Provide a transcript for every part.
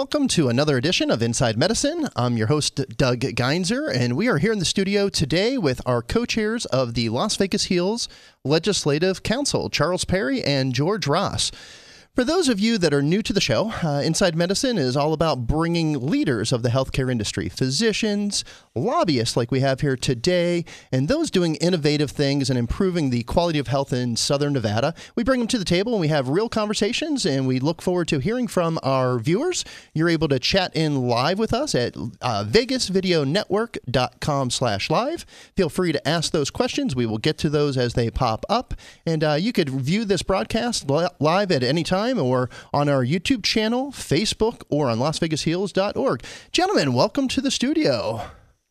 Welcome to another edition of Inside Medicine. I'm your host, Doug Geinzer, and we are here in the studio today with our co chairs of the Las Vegas Heals Legislative Council, Charles Perry and George Ross. For those of you that are new to the show, uh, Inside Medicine is all about bringing leaders of the healthcare industry, physicians, lobbyists like we have here today, and those doing innovative things and improving the quality of health in Southern Nevada. We bring them to the table and we have real conversations, and we look forward to hearing from our viewers. You're able to chat in live with us at uh, vegasvideonetwork.com slash live. Feel free to ask those questions. We will get to those as they pop up. And uh, you could view this broadcast li- live at any time or on our YouTube channel, Facebook, or on LasVegasHeals.org. Gentlemen, welcome to the studio.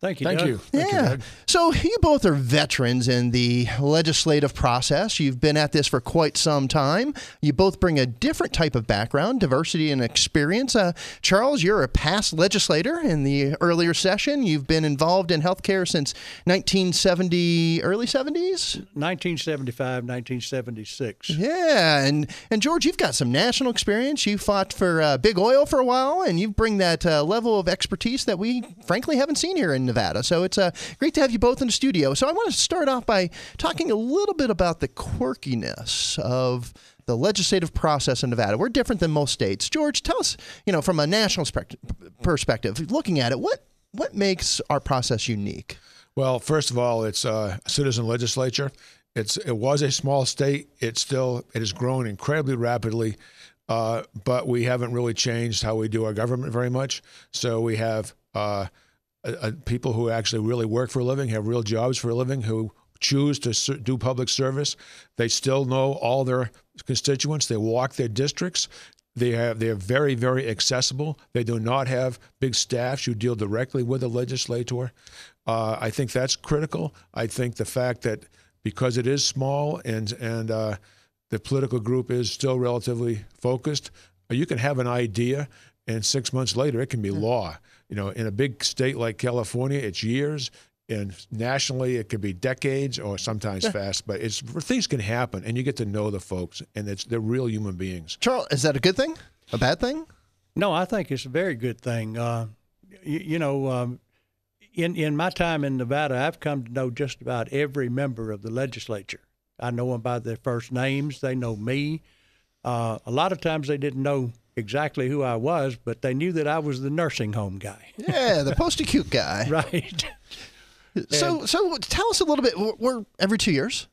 Thank you. Thank Doug. you. Thank you, yeah. Doug. so you both are veterans in the legislative process. You've been at this for quite some time. You both bring a different type of background, diversity, and experience. Uh, Charles, you're a past legislator in the earlier session. You've been involved in healthcare since 1970, early 70s. 1975, 1976. Yeah, and and George, you've got some national experience. You fought for uh, big oil for a while, and you bring that uh, level of expertise that we frankly haven't seen here in Nevada. So it's uh, great to have you both in the studio. So I want to start off by talking a little bit about the quirkiness of the legislative process in Nevada. We're different than most states. George, tell us, you know, from a national spec- perspective, looking at it, what what makes our process unique? Well, first of all, it's a citizen legislature. It's it was a small state. It still it has grown incredibly rapidly, uh, but we haven't really changed how we do our government very much. So we have uh, uh, uh, people who actually really work for a living, have real jobs for a living, who choose to do public service. They still know all their constituents. They walk their districts. They have they are very very accessible. They do not have big staffs. You deal directly with the legislator. Uh, I think that's critical. I think the fact that because it is small and and uh, the political group is still relatively focused, uh, you can have an idea, and six months later it can be law. You know, in a big state like California, it's years, and nationally it could be decades or sometimes fast. But it's things can happen, and you get to know the folks, and it's they're real human beings. Charles, is that a good thing? A bad thing? No, I think it's a very good thing. Uh, you, you know, um, in in my time in Nevada, I've come to know just about every member of the legislature. I know them by their first names. They know me. Uh, a lot of times they didn't know exactly who I was, but they knew that I was the nursing home guy. Yeah, the post acute guy. right. So, so tell us a little bit. We're, every two years.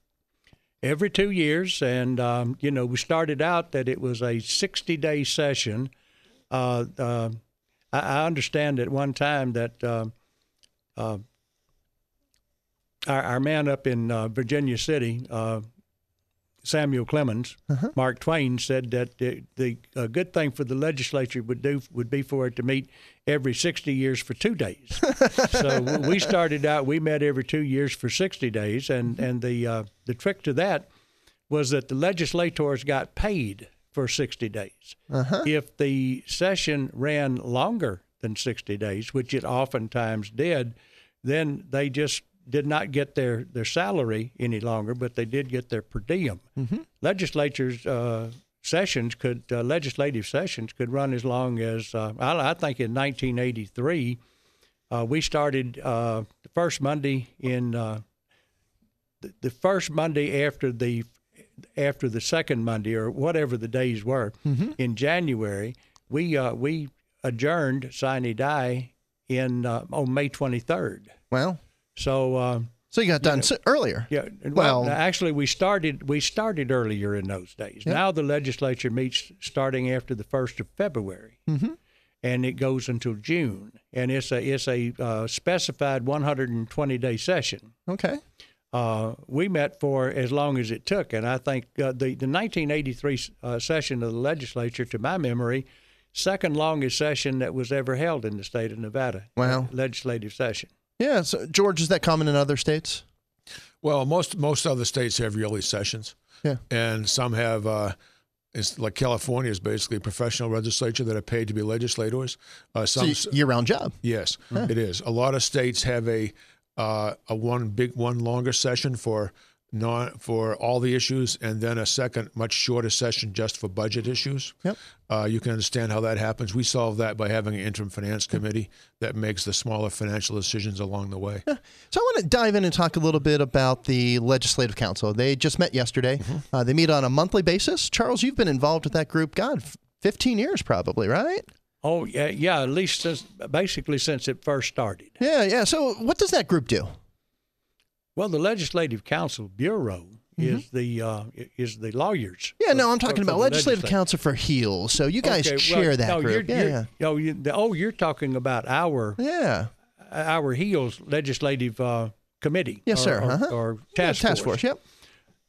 every two years. And, um, you know, we started out that it was a 60 day session. Uh, uh, I, I understand at one time that uh, uh, our, our man up in uh, Virginia City, uh, Samuel Clemens, uh-huh. Mark Twain said that the, the a good thing for the legislature would do would be for it to meet every 60 years for two days. so we started out, we met every two years for 60 days, and mm-hmm. and the uh, the trick to that was that the legislators got paid for 60 days. Uh-huh. If the session ran longer than 60 days, which it oftentimes did, then they just did not get their, their salary any longer, but they did get their per diem. Legislatures uh, sessions could uh, legislative sessions could run as long as uh, I, I think in 1983 uh, we started uh, the first Monday in uh, the, the first Monday after the after the second Monday or whatever the days were in January. We uh, we adjourned sine die in uh, on May 23rd. Well, So. Uh, so you got done s earlier. yeah. Well, Well- actually, we started we started earlier in those days. Now the legislature meets starting after the first of February, mm-hmm. and it goes until June, and it's a it's a uh, specified 120 day session. Okay. Uh, we met for as long as it took, and I think uh, the the 1983 uh, session of the legislature, to my memory, second longest session that was ever held in the state of Nevada. Wow. legislative session. Yeah. So, George, is that common in other states? Well, most most other states have yearly sessions. Yeah. and some have. Uh, it's like California is basically a professional legislature that are paid to be legislators. Uh, So some, y- year-round job. yes, it is. A lot of states have a uh, a one big one longer session for non for all the issues, and then a second, much shorter session just for budget issues. Yep. Uh, you can understand how that happens. We solve that by having an interim finance committee that makes the smaller financial decisions along the way. So I want to dive in and talk a little bit about the Legislative Council. They just met yesterday. Uh, they meet on a monthly basis. Charles, you've been involved with that group, God, 15 years probably, right? Oh yeah, yeah. At least since basically since it first started. Yeah, yeah. So what does that group do? Well, the Legislative Council Bureau is the uh, is the lawyers. Mm-hmm. Yeah, no, I'm talking for about the Legislative. Council for Heals. So you guys Okay, well, share that no, group. You're, yeah, you're, yeah. Oh, you, the, oh, you're talking about our Yeah. our Heals Legislative uh, Committee. Yes, or, sir. Or, Uh-huh. or Yeah, task, task force. Yep.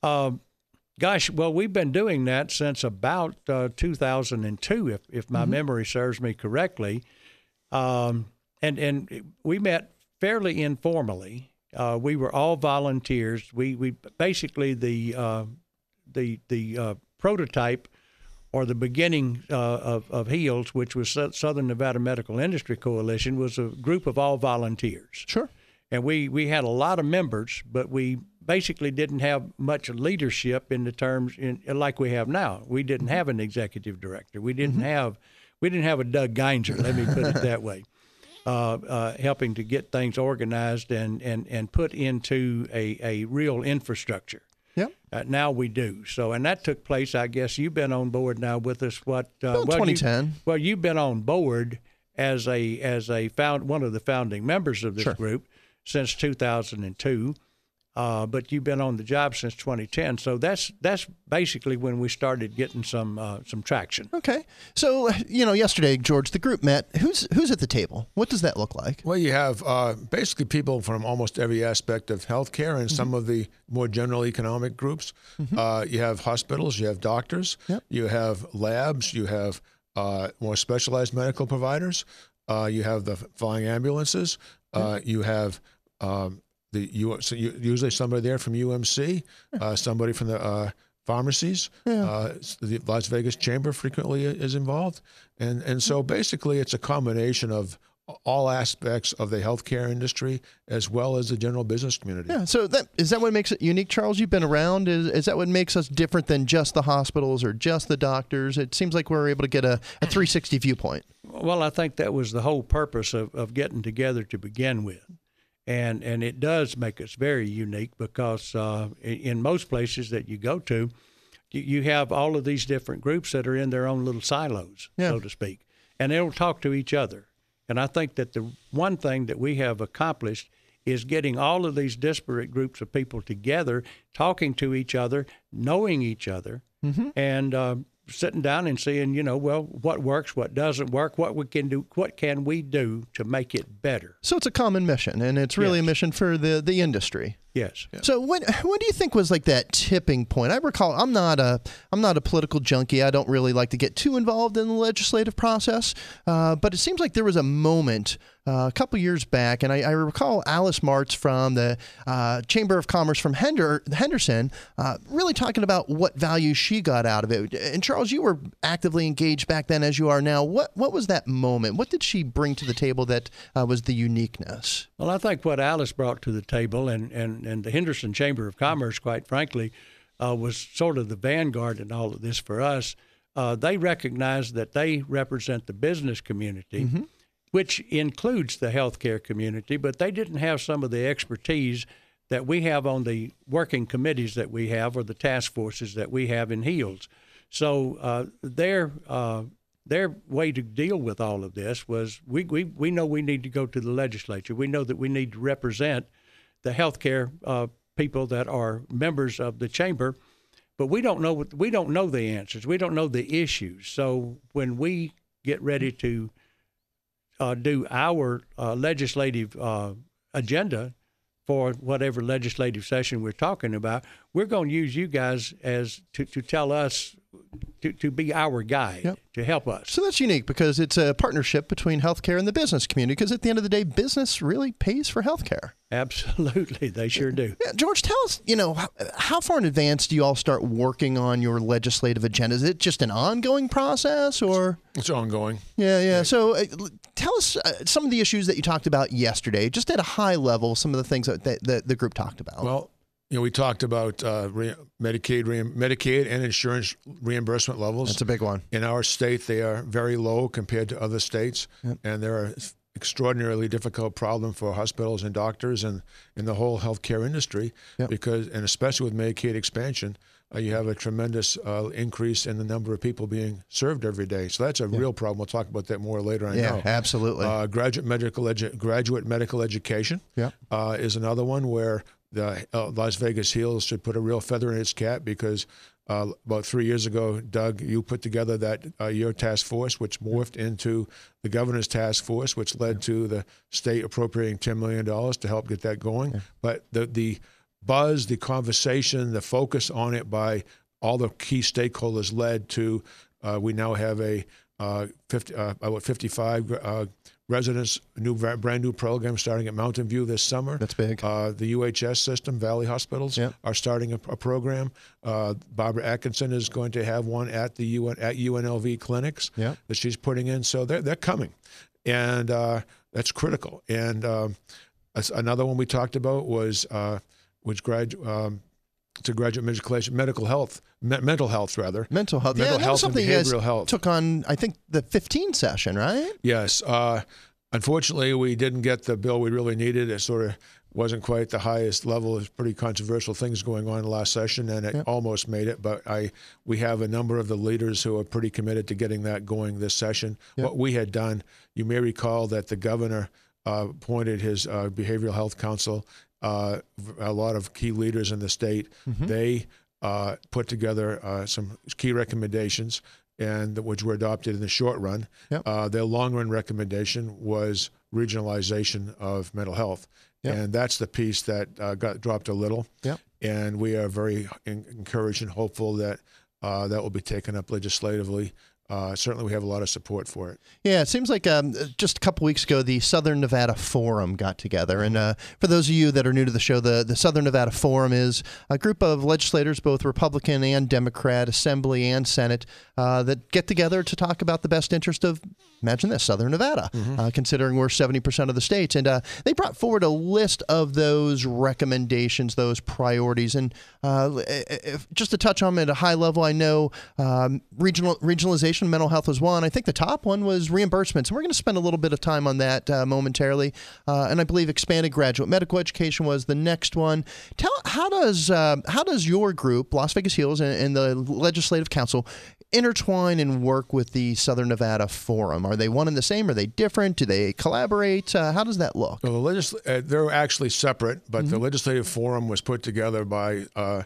Um, gosh, well, we've been doing that since about uh, 2002, if, if Mm-hmm. my memory serves me correctly. Um, and and we met fairly informally. Uh, we were all volunteers. We we basically the uh, the the uh, prototype or the beginning uh, of of HEALS, which was Southern Nevada Medical Industry Coalition, was a group of all volunteers Sure. and we we had a lot of members, but we basically didn't have much leadership in the terms in like we have now. We didn't have an executive director. We didn't have we didn't have a Doug Geinzer. Let me put it that way. Uh, uh, helping to get things organized and, and, and put into a, a real infrastructure. Yep. Uh, now we do so, and that took place. I guess you've been on board now with us. What? Uh, well, you- 2010. well, you've been on board as a as a found one of the founding members of this Sure. group since 2002, uh, but you've been on the job since 2010. So that's that's basically when we started getting some uh, some traction. Okay. So you know, yesterday, George, the group met. Who's who's at the table? What does that look like? Well, you have uh, basically people from almost every aspect of healthcare and some of the more general economic groups. Uh, you have hospitals, you have doctors, Yep. you have labs, you have uh, more specialized medical providers, uh, you have the flying ambulances, uh, you have um, the U- so you, usually somebody there from UMC, uh, somebody from the uh, pharmacies. Uh, the Las Vegas Chamber frequently is involved, and and so basically it's a combination of all aspects of the healthcare industry as well as the general business community. Yeah. So that is that what makes it unique, Charles? You've been around. Is is that what makes us different than just the hospitals or just the doctors? It seems like we're able to get a, a 360 viewpoint. Well, I think that was the whole purpose of, of getting together to begin with. And, and it does make us very unique because uh, in, in most places that you go to, you, you have all of these different groups that are in their own little silos, Yeah. so to speak, and they don't talk to each other. And I think that the one thing that we have accomplished is getting all of these disparate groups of people together, talking to each other, knowing each other, and uh, sitting down and seeing, you know, well, what works, what doesn't work, what we can do, what can we do to make it better. So it's a common mission, and it's really a mission for the the industry. Yes. So when when do you think was like that tipping point? I recall I'm not a I'm not a political junkie. I don't really like to get too involved in the legislative process. Uh, but it seems like there was a moment uh, a couple years back, and I, I recall Alice Martz from the uh, Chamber of Commerce from Hender, Henderson uh, really talking about what value she got out of it. And Charles, you were actively engaged back then, as you are now. What what was that moment? What did she bring to the table that uh, was the uniqueness? Well, I think what Alice brought to the table and, and, and the Henderson Chamber of Commerce, quite frankly, uh, was sort of the vanguard in all of this for us. Uh, they recognize that they represent the business community, which includes the healthcare community, but they didn't have some of the expertise that we have on the working committees that we have or the task forces that we have in HEALS. So uh, their uh, their way to deal with all of this was we, we, we know we need to go to the legislature. We know that we need to represent the healthcare uh, people that are members of the chamber, but we don't know we don't know the answers. We don't know the issues. So when we get ready to uh, do our uh, legislative uh, agenda for whatever legislative session we're talking about, we're going to use you guys as to, to tell us to, to be our guide Yep. to help us. So that's unique because it's a partnership between healthcare and the business community. Because at the end of the day, business really pays for healthcare. Absolutely, they sure do. Yeah, George, tell us, you know, how, how far in advance do you all start working on your legislative agenda? Is it just an ongoing process or? It's ongoing. Yeah, yeah. So uh, tell us uh, some of the issues that you talked about yesterday, just at a high level, some of the things that, that, that the group talked about. Well, you know, we talked about uh, re- Medicaid, re- Medicaid, and insurance reimbursement levels. That's a big one. In our state, they are very low compared to other states, Yep. and they're an extraordinarily difficult problem for hospitals and doctors and in the whole healthcare industry. Yep. Because, and especially with Medicaid expansion, uh, you have a tremendous uh, increase in the number of people being served every day. So that's a real problem. We'll talk about that more later. I yeah, know. absolutely. Uh, graduate medical edu- graduate medical education Yeah. uh, is another one where the uh, Las Vegas Heals should put a real feather in its cap because uh, about three years ago, Doug, you put together that uh, your task force, which morphed into the governor's task force, which led to the state appropriating ten million dollars to help get that going. But the the buzz, the conversation, the focus on it by all the key stakeholders led to uh, we now have a uh, 50, uh, about 55 residents, new brand new program starting at Mountain View this summer. That's big. Uh, the UHS system, Valley Hospitals, Yep. are starting a, a program. Uh, Barbara Atkinson is going to have one at the UN, at UNLV clinics Yep. that she's putting in. So they're they're coming, and uh, that's critical. And um, another one we talked about was uh, was grad um, to graduate medical medical health, me- mental health rather. Mental health. mental yeah, was health and something you guys behavioral health. took on, I think, the 15 session, right? Yes. Uh, unfortunately, we didn't get the bill we really needed. It sort of wasn't quite the highest level. There's pretty controversial things going on in the last session, and it Yeah. almost made it. But I, we have a number of the leaders who are pretty committed to getting that going this session. Yeah. What we had done, you may recall that the governor uh, appointed his uh, behavioral health council. Uh, a lot of key leaders in the state. They uh, put together uh, some key recommendations, and which were adopted in the short run. Yep. Uh, their long run recommendation was regionalization of mental health, Yep. and that's the piece that uh, got dropped a little. Yep. And we are very en- encouraged and hopeful that uh, that will be taken up legislatively. Uh, certainly, we have a lot of support for it. Yeah, it seems like um, just a couple weeks ago, the Southern Nevada Forum got together. And uh, for those of you that are new to the show, the, the Southern Nevada Forum is a group of legislators, both Republican and Democrat, Assembly and Senate, uh, that get together to talk about the best interest of, imagine this, Southern Nevada, uh, considering we're 70% of the states. And uh, they brought forward a list of those recommendations, those priorities. And uh, if, just to touch on them at a high level, I know um, regional regionalization mental health was one. I think the top one was reimbursements. And we're going to spend a little bit of time on that uh, momentarily. Uh, and I believe expanded graduate medical education was the next one. Tell how does uh, how does your group, Las Vegas Heals, and, and the Legislative Council intertwine and work with the Southern Nevada Forum? Are they one and the same? Are they different? Do they collaborate? Uh, how does that look? The legisl- uh, they're actually separate, but the legislative forum was put together by uh,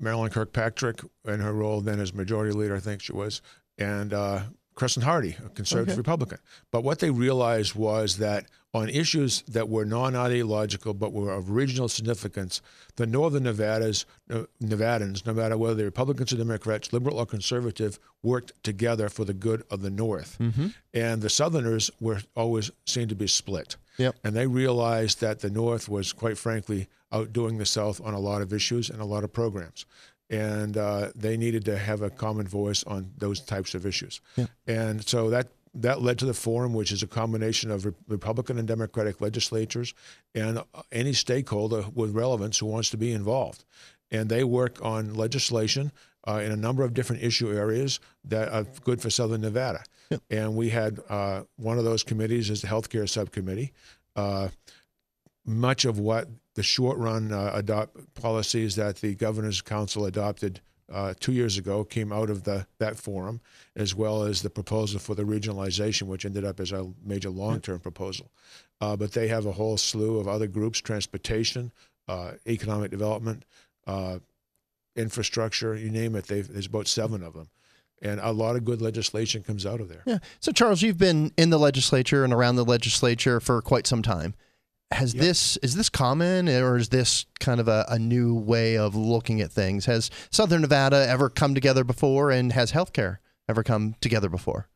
Marilyn Kirkpatrick in her role then as majority leader, I think she was, and uh, Crescent Hardy, a conservative Okay. Republican. But what they realized was that on issues that were non-ideological but were of regional significance, the Northern Nevadas, uh, Nevadans, no matter whether they're Republicans or Democrats, liberal or conservative, worked together for the good of the North. And the Southerners were always seemed to be split. Yep. And they realized that the North was, quite frankly, outdoing the South on a lot of issues and a lot of programs. And uh, they needed to have a common voice on those types of issues. Yeah. And so that that led to the forum, which is a combination of Republican and Democratic legislatures and uh, any stakeholder with relevance who wants to be involved. And they work on legislation uh, in a number of different issue areas that are good for Southern Nevada. And we had uh, one of those committees is the healthcare subcommittee. Uh, much of what the short run uh, adopt policies that the governor's council adopted uh, two years ago came out of the that forum, as well as the proposal for the regionalization, which ended up as a major long term proposal. Uh, but they have a whole slew of other groups: transportation, uh, economic development, uh, infrastructure, you name it. They've, there's about seven of them, and a lot of good legislation comes out of there. Yeah. So, Charles, you've been in the legislature and around the legislature for quite some time. Has Yep. this is this common, or is this kind of a, a new way of looking at things? Has Southern Nevada ever come together before, and has healthcare ever come together before?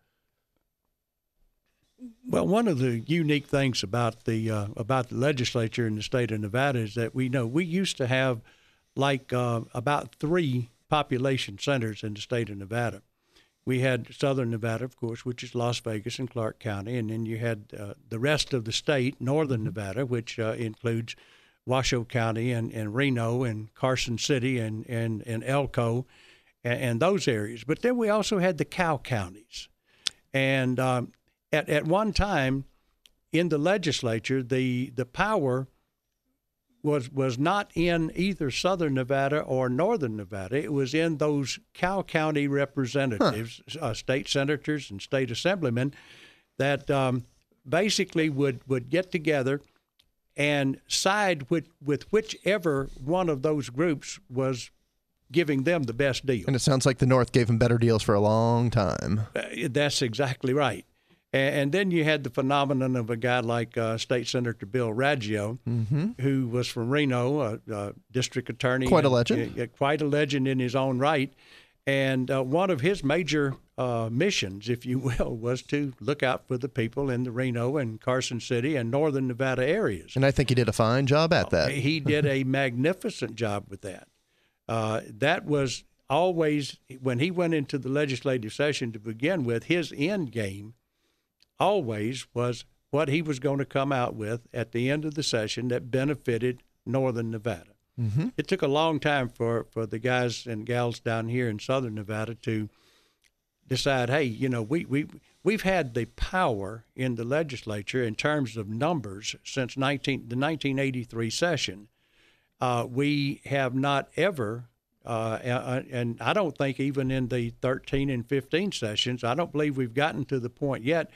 Well, one of the unique things about the uh, about the legislature in the state of Nevada is that we know we used to have like uh, about three population centers in the state of Nevada. We had Southern Nevada, of course, which is Las Vegas and Clark County, and then you had uh, the rest of the state, Northern Nevada, which uh, includes Washoe County and, and Reno and Carson City and, and, and Elko and, and those areas. But then we also had the cow counties. And um, at, at one time in the legislature, the, the power was was not in either southern Nevada or northern Nevada. It was in those cow county representatives, huh. uh, state senators and state assemblymen, that um, basically would, would get together and side with, with whichever one of those groups was giving them the best deal. And it sounds like the North gave them better deals for a long time. Uh, that's exactly right. And, and, then you had the phenomenon of a guy like uh, State Senator Bill Raggio, mm-hmm. who was from Reno, a, a district attorney. Quite a legend. And, quite a legend in his own right. And uh, one of his major uh, missions, if you will, was to look out for the people in the Reno and Carson City and northern Nevada areas. And I think he did a fine job at that. he did a magnificent job with that. Uh, that was always, when he went into the legislative session to begin with, his end game always was what he was going to come out with at the end of the session that benefited northern Nevada. Mm-hmm. It took a long time for, for the guys and gals down here in southern Nevada to decide, hey, you know, we, we, we've had the power in the legislature in terms of numbers since 19, the 1983 session uh, we have not ever, uh, and I don't think even in the 13 and 15 sessions, I don't believe we've gotten to the point yet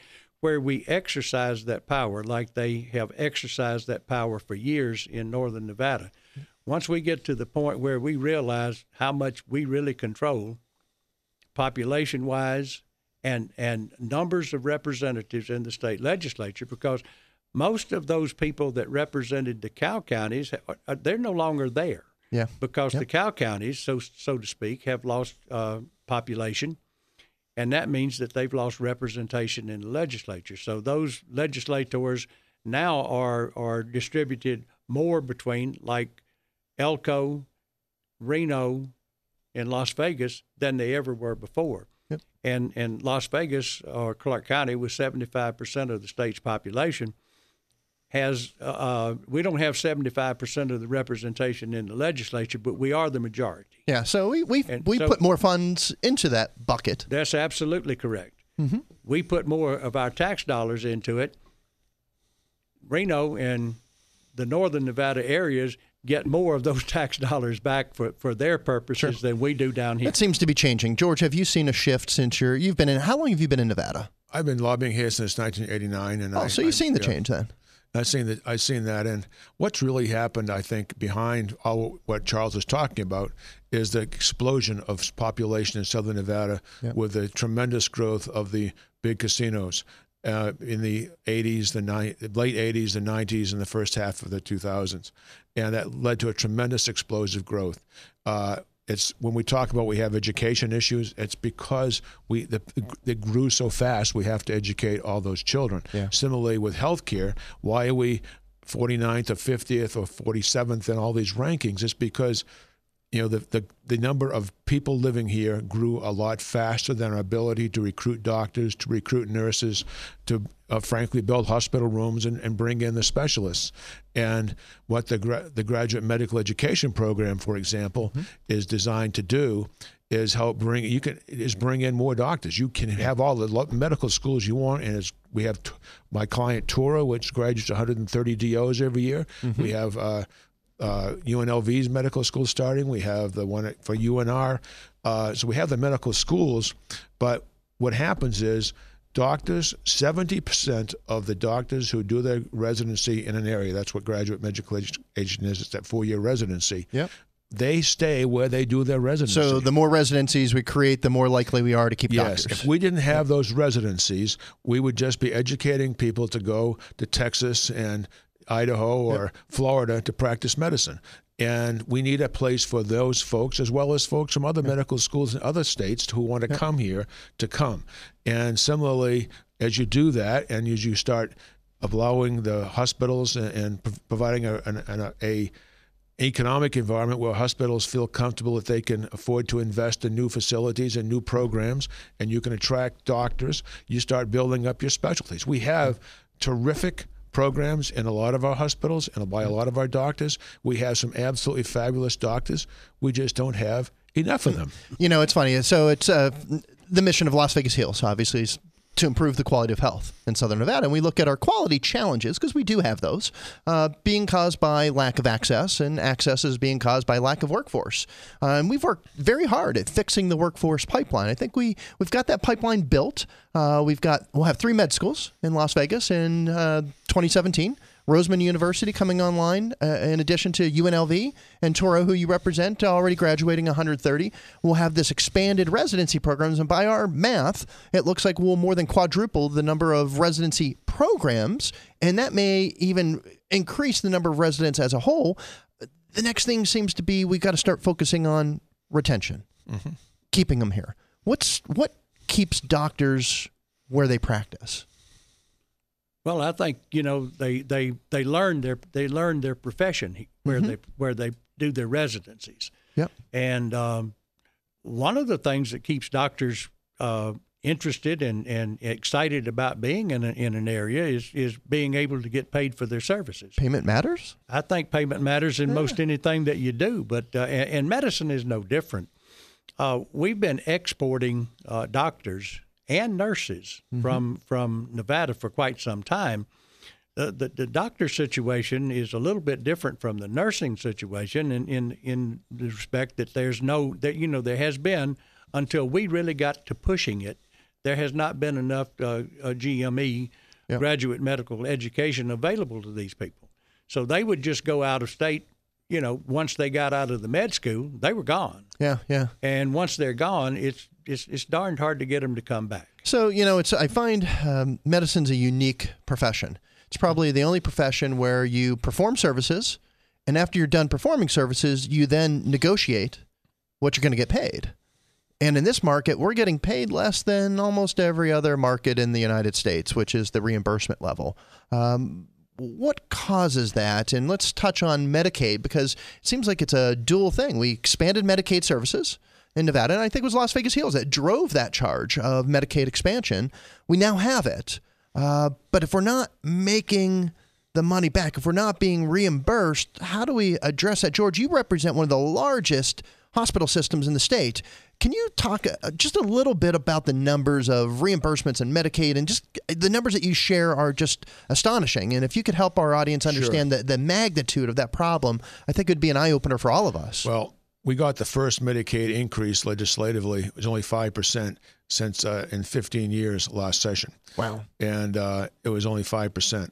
where we exercise that power like they have exercised that power for years in northern Nevada. Once we get to the point where we realize how much we really control, population wise, and, and numbers of representatives in the state legislature, because most of those people that represented the cow counties, uh, they're no longer there. Yeah. Because yep. the cow counties, so so to speak, have lost uh, population, and that means that they've lost representation in the legislature. So those legislators now are are distributed more between like Elko, Reno, and Las Vegas than they ever were before. Yep. And and Las Vegas or Clark County with 75% of the state's population has uh, uh we don't have 75% of the representation in the legislature, but we are the majority. Yeah, so we we we so, put more funds into that bucket. That's absolutely correct. Mm-hmm. We put more of our tax dollars into it. Reno and the northern Nevada areas get more of those tax dollars back for, for their purposes sure. than we do down here. It seems to be changing. George, have you seen a shift since you're you've been in? How long have you been in Nevada? I've been lobbying here since 1989, and oh, I, so you've I, seen the yeah. change then. I've seen that. I've seen that, and what's really happened, I think, behind all what Charles is talking about, is the explosion of population in Southern Nevada yep. with the tremendous growth of the big casinos uh, in the 80s, the ni- late 80s, the 90s, and the first half of the 2000s, and that led to a tremendous explosive growth. Uh, it's when we talk about we have education issues it's because we the, it grew so fast we have to educate all those children yeah. similarly with healthcare why are we 49th or 50th or 47th in all these rankings it's because you know the, the the number of people living here grew a lot faster than our ability to recruit doctors, to recruit nurses, to uh, frankly build hospital rooms and, and bring in the specialists. And what the gra- the graduate medical education program, for example, mm-hmm. is designed to do is help bring you can is bring in more doctors. You can have all the medical schools you want, and we have t- my client Touro, which graduates 130 DOs every year. Mm-hmm. We have uh, uh, UNLV's medical school starting. We have the one for UNR. Uh, so we have the medical schools, but what happens is doctors, 70% of the doctors who do their residency in an area, that's what graduate medical education is, it's that four year residency. Yep. They stay where they do their residency. So the more residencies we create, the more likely we are to keep yes. doctors. If we didn't have those residencies, we would just be educating people to go to Texas and Idaho or yep. Florida to practice medicine. And we need a place for those folks, as well as folks from other yep. medical schools in other states who want to yep. come here to come. And similarly, as you do that, and as you start allowing the hospitals and, and providing a, a, a economic environment where hospitals feel comfortable that they can afford to invest in new facilities and new programs and you can attract doctors you start building up your specialties we have terrific programs in a lot of our hospitals and by a lot of our doctors. We have some absolutely fabulous doctors. We just don't have enough of them. You know, it's funny. So it's uh, the mission of Las Vegas Heals, obviously, is to improve the quality of health in Southern Nevada. And we look at our quality challenges, because we do have those, uh, being caused by lack of access, and access is being caused by lack of workforce. Uh, and we've worked very hard at fixing the workforce pipeline. I think we, we've got that pipeline built. Uh, we've got, we'll have three med schools in Las Vegas in uh, 2017. Roseman University coming online uh, in addition to UNLV and Touro, who you represent, already graduating 130. We'll have this expanded residency programs, and by our math, it looks like we'll more than quadruple the number of residency programs, and that may even increase the number of residents as a whole. The next thing seems to be we've got to start focusing on retention, mm-hmm. keeping them here. What's what keeps doctors where they practice? Well, I think you know they they they learn their they learn their profession where mm-hmm. they where they do their residencies. Yep. And um, one of the things that keeps doctors uh, interested and, and excited about being in, a, in an area is is being able to get paid for their services. Payment matters. I think payment matters in yeah. most anything that you do, but uh, and, and, medicine is no different. Uh, we've been exporting uh, doctors and nurses mm-hmm. from from Nevada for quite some time. The, the, the doctor situation is a little bit different from the nursing situation in, in, in the respect that there's no that you know there has been until we really got to pushing it there has not been enough uh, GME yep. graduate medical education available to these people so they would just go out of state you know once they got out of the med school they were gone yeah yeah and once they're gone it's it's, it's darned hard to get them to come back. So you know, it's I find um, medicine's a unique profession. It's probably the only profession where you perform services, and after you're done performing services, you then negotiate what you're going to get paid. And in this market, we're getting paid less than almost every other market in the United States, which is the reimbursement level. Um, what causes that? And let's touch on Medicaid because it seems like it's a dual thing. We expanded Medicaid services in Nevada, and I think it was Las Vegas Heals that drove that charge of Medicaid expansion. We now have it. Uh, but if we're not making the money back, if we're not being reimbursed, how do we address that? George, you represent one of the largest hospital systems in the state. Can you talk uh, just a little bit about the numbers of reimbursements and Medicaid and just the numbers that you share are just astonishing. And if you could help our audience understand sure. the, the magnitude of that problem, I think it would be an eye opener for all of us. Well, we got the first Medicaid increase legislatively. It was only 5% since uh, in 15 years last session. Wow. And uh, it was only 5%.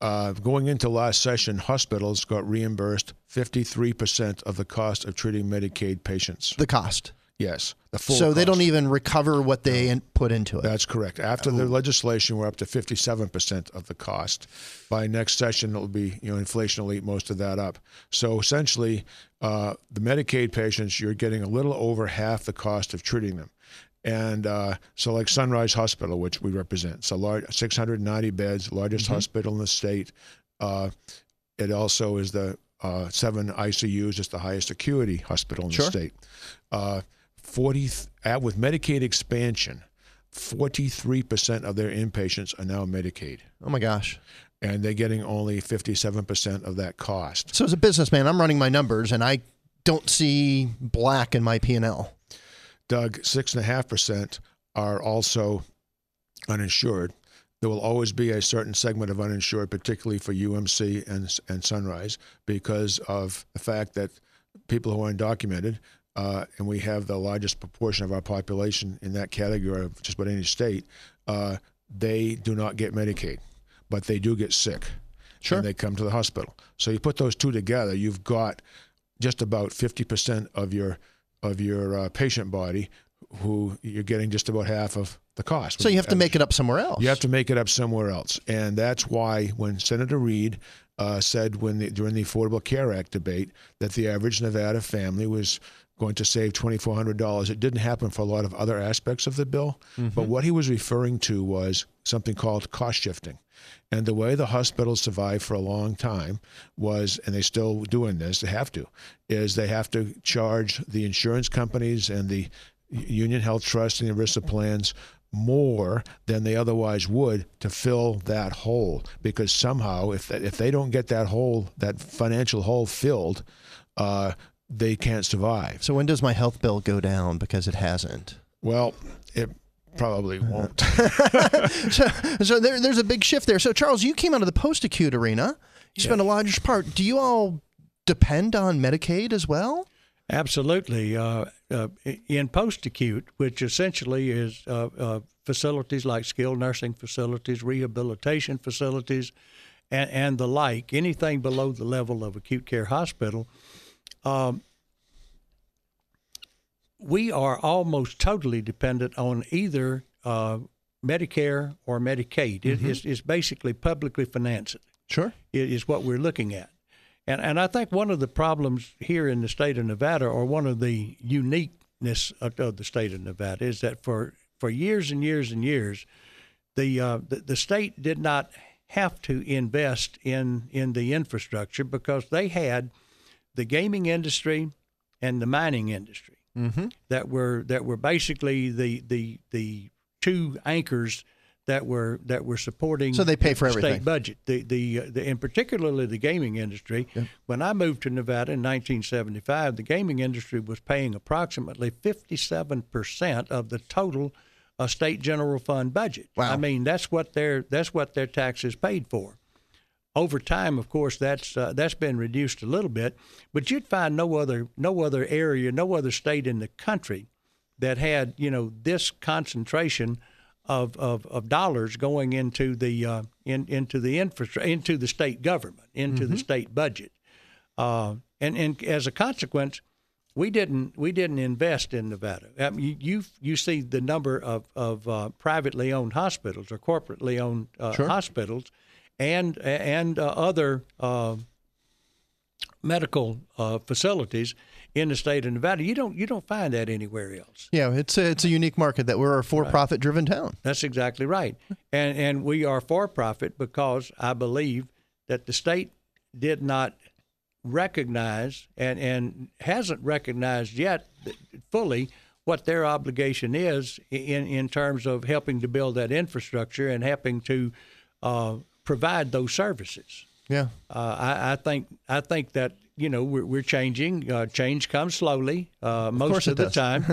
Uh, going into last session, hospitals got reimbursed 53% of the cost of treating Medicaid patients. The cost? Yes, the full. So cost. they don't even recover what they in, put into it. That's correct. After the legislation, we're up to fifty-seven percent of the cost. By next session, it'll be you know inflation will eat most of that up. So essentially, uh, the Medicaid patients, you're getting a little over half the cost of treating them. And uh, so, like Sunrise Hospital, which we represent, it's a large, 690 beds, largest mm-hmm. hospital in the state. Uh, it also is the uh, seven ICUs, it's the highest acuity hospital in sure. the state. Uh, 40 with Medicaid expansion, 43% of their inpatients are now Medicaid. Oh my gosh. And they're getting only 57% of that cost. So as a businessman, I'm running my numbers and I don't see black in my P&L. Doug, 6.5% are also uninsured. There will always be a certain segment of uninsured, particularly for UMC and, and Sunrise, because of the fact that people who are undocumented uh, and we have the largest proportion of our population in that category of just about any state, uh, they do not get Medicaid, but they do get sick. Sure. And they come to the hospital. So you put those two together, you've got just about 50% of your of your uh, patient body who you're getting just about half of the cost. So you have to make it up somewhere else. You have to make it up somewhere else, and that's why when Senator Reid uh, said when the, during the Affordable Care Act debate that the average Nevada family was going to save $2,400. It didn't happen for a lot of other aspects of the bill, mm-hmm. but what he was referring to was something called cost shifting. And the way the hospitals survived for a long time was, and they're still doing this, they have to, is they have to charge the insurance companies and the Union Health Trust and the ERISA plans more than they otherwise would to fill that hole because somehow if if they don't get that hole that financial hole filled uh, they can't survive So when does my health bill go down because it hasn't? well it probably won't so, so there, there's a big shift there. So Charles, you came out of the post-acute arena. You spent a large part. Do you all depend on Medicaid as well? Absolutely. Uh, uh, in post acute, which essentially is uh, uh, facilities like skilled nursing facilities, rehabilitation facilities, and, and the like, anything below the level of acute care hospital, um, we are almost totally dependent on either uh, Medicare or Medicaid. It is it's basically publicly financed Sure. it is what we're looking at. And and I think one of the problems here in the state of Nevada, or one of the uniqueness of, of the state of Nevada, is that for for years and years and years, the uh, the, the state did not have to invest in in the infrastructure because they had the gaming industry and the mining industry Mm-hmm. that were that were basically the the the two anchors that were that were supporting. So they pay for the everything. State budget. The the, uh, the and particularly the gaming industry. When I moved to Nevada in 1975, the gaming industry was paying approximately 57 percent of the total uh, state general fund budget. Wow. I mean that's what their that's what their taxes paid for. Over time, of course, that's uh, that's been reduced a little bit, but you'd find no other no other area, no other state in the country that had you know this concentration of, of, of dollars going into the uh, in, into the infrastructure into the state government into the state budget, uh, and and as a consequence, we didn't we didn't invest in Nevada. I mean, you you, you see the number of of uh, privately owned hospitals or corporately owned uh, Sure. hospitals, and and uh, other uh, medical uh, facilities in the state of Nevada. You don't you don't find that anywhere else. Yeah, it's a, it's a unique market that we're a for-profit driven town. That's exactly right. And and we are for profit because I believe that the state did not recognize and, and hasn't recognized yet fully what their obligation is in, in terms of helping to build that infrastructure and helping to uh, provide those services. Yeah. Uh, I, I think I think that you know we're, we're changing. Uh, change comes slowly uh, most it of the does. time,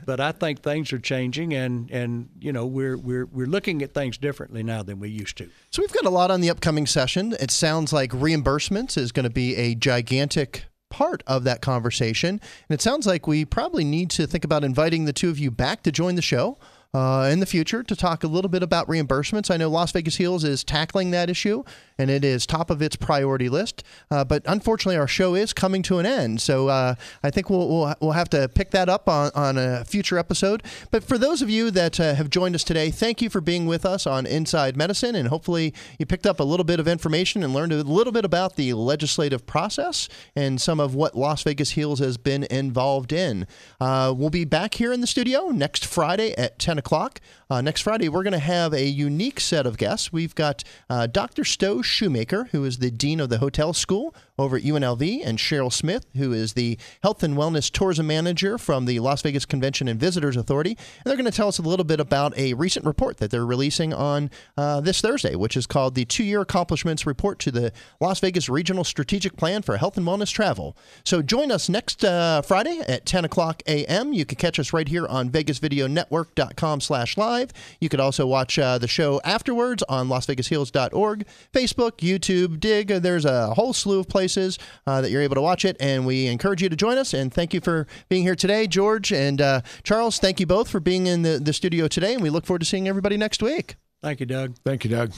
but I think things are changing, and, and you know we're we're we're looking at things differently now than we used to. So we've got a lot on the upcoming session. It sounds like reimbursements is going to be a gigantic part of that conversation. And it sounds like we probably need to think about inviting the two of you back to join the show. Uh, in the future, to talk a little bit about reimbursements. I know Las Vegas Heals is tackling that issue, and it is top of its priority list. Uh, but unfortunately, our show is coming to an end, so uh, I think we'll, we'll we'll have to pick that up on, on a future episode. But for those of you that uh, have joined us today, thank you for being with us on Inside Medicine, and hopefully you picked up a little bit of information and learned a little bit about the legislative process and some of what Las Vegas Heals has been involved in. Uh, we'll be back here in the studio next Friday at 10 o'clock. Uh, next Friday, we're going to have a unique set of guests. We've got uh, Dr. Stowe Shoemaker, who is the Dean of the Hotel School over at UNLV, and Cheryl Smith, who is the Health and Wellness Tourism Manager from the Las Vegas Convention and Visitors Authority. And they're going to tell us a little bit about a recent report that they're releasing on uh, this Thursday, which is called the Two Year Accomplishments Report to the Las Vegas Regional Strategic Plan for Health and Wellness Travel. So join us next uh, Friday at 10 o'clock a.m. You can catch us right here on VegasVideoNetwork.com slash live. You could also watch uh, the show afterwards on LasVegasHeals.org, Facebook, YouTube, Dig. There's a whole slew of places uh, that you're able to watch it, and we encourage you to join us. And thank you for being here today, George and uh, Charles. Thank you both for being in the, the studio today, and we look forward to seeing everybody next week. Thank you, Doug. Thank you, Doug.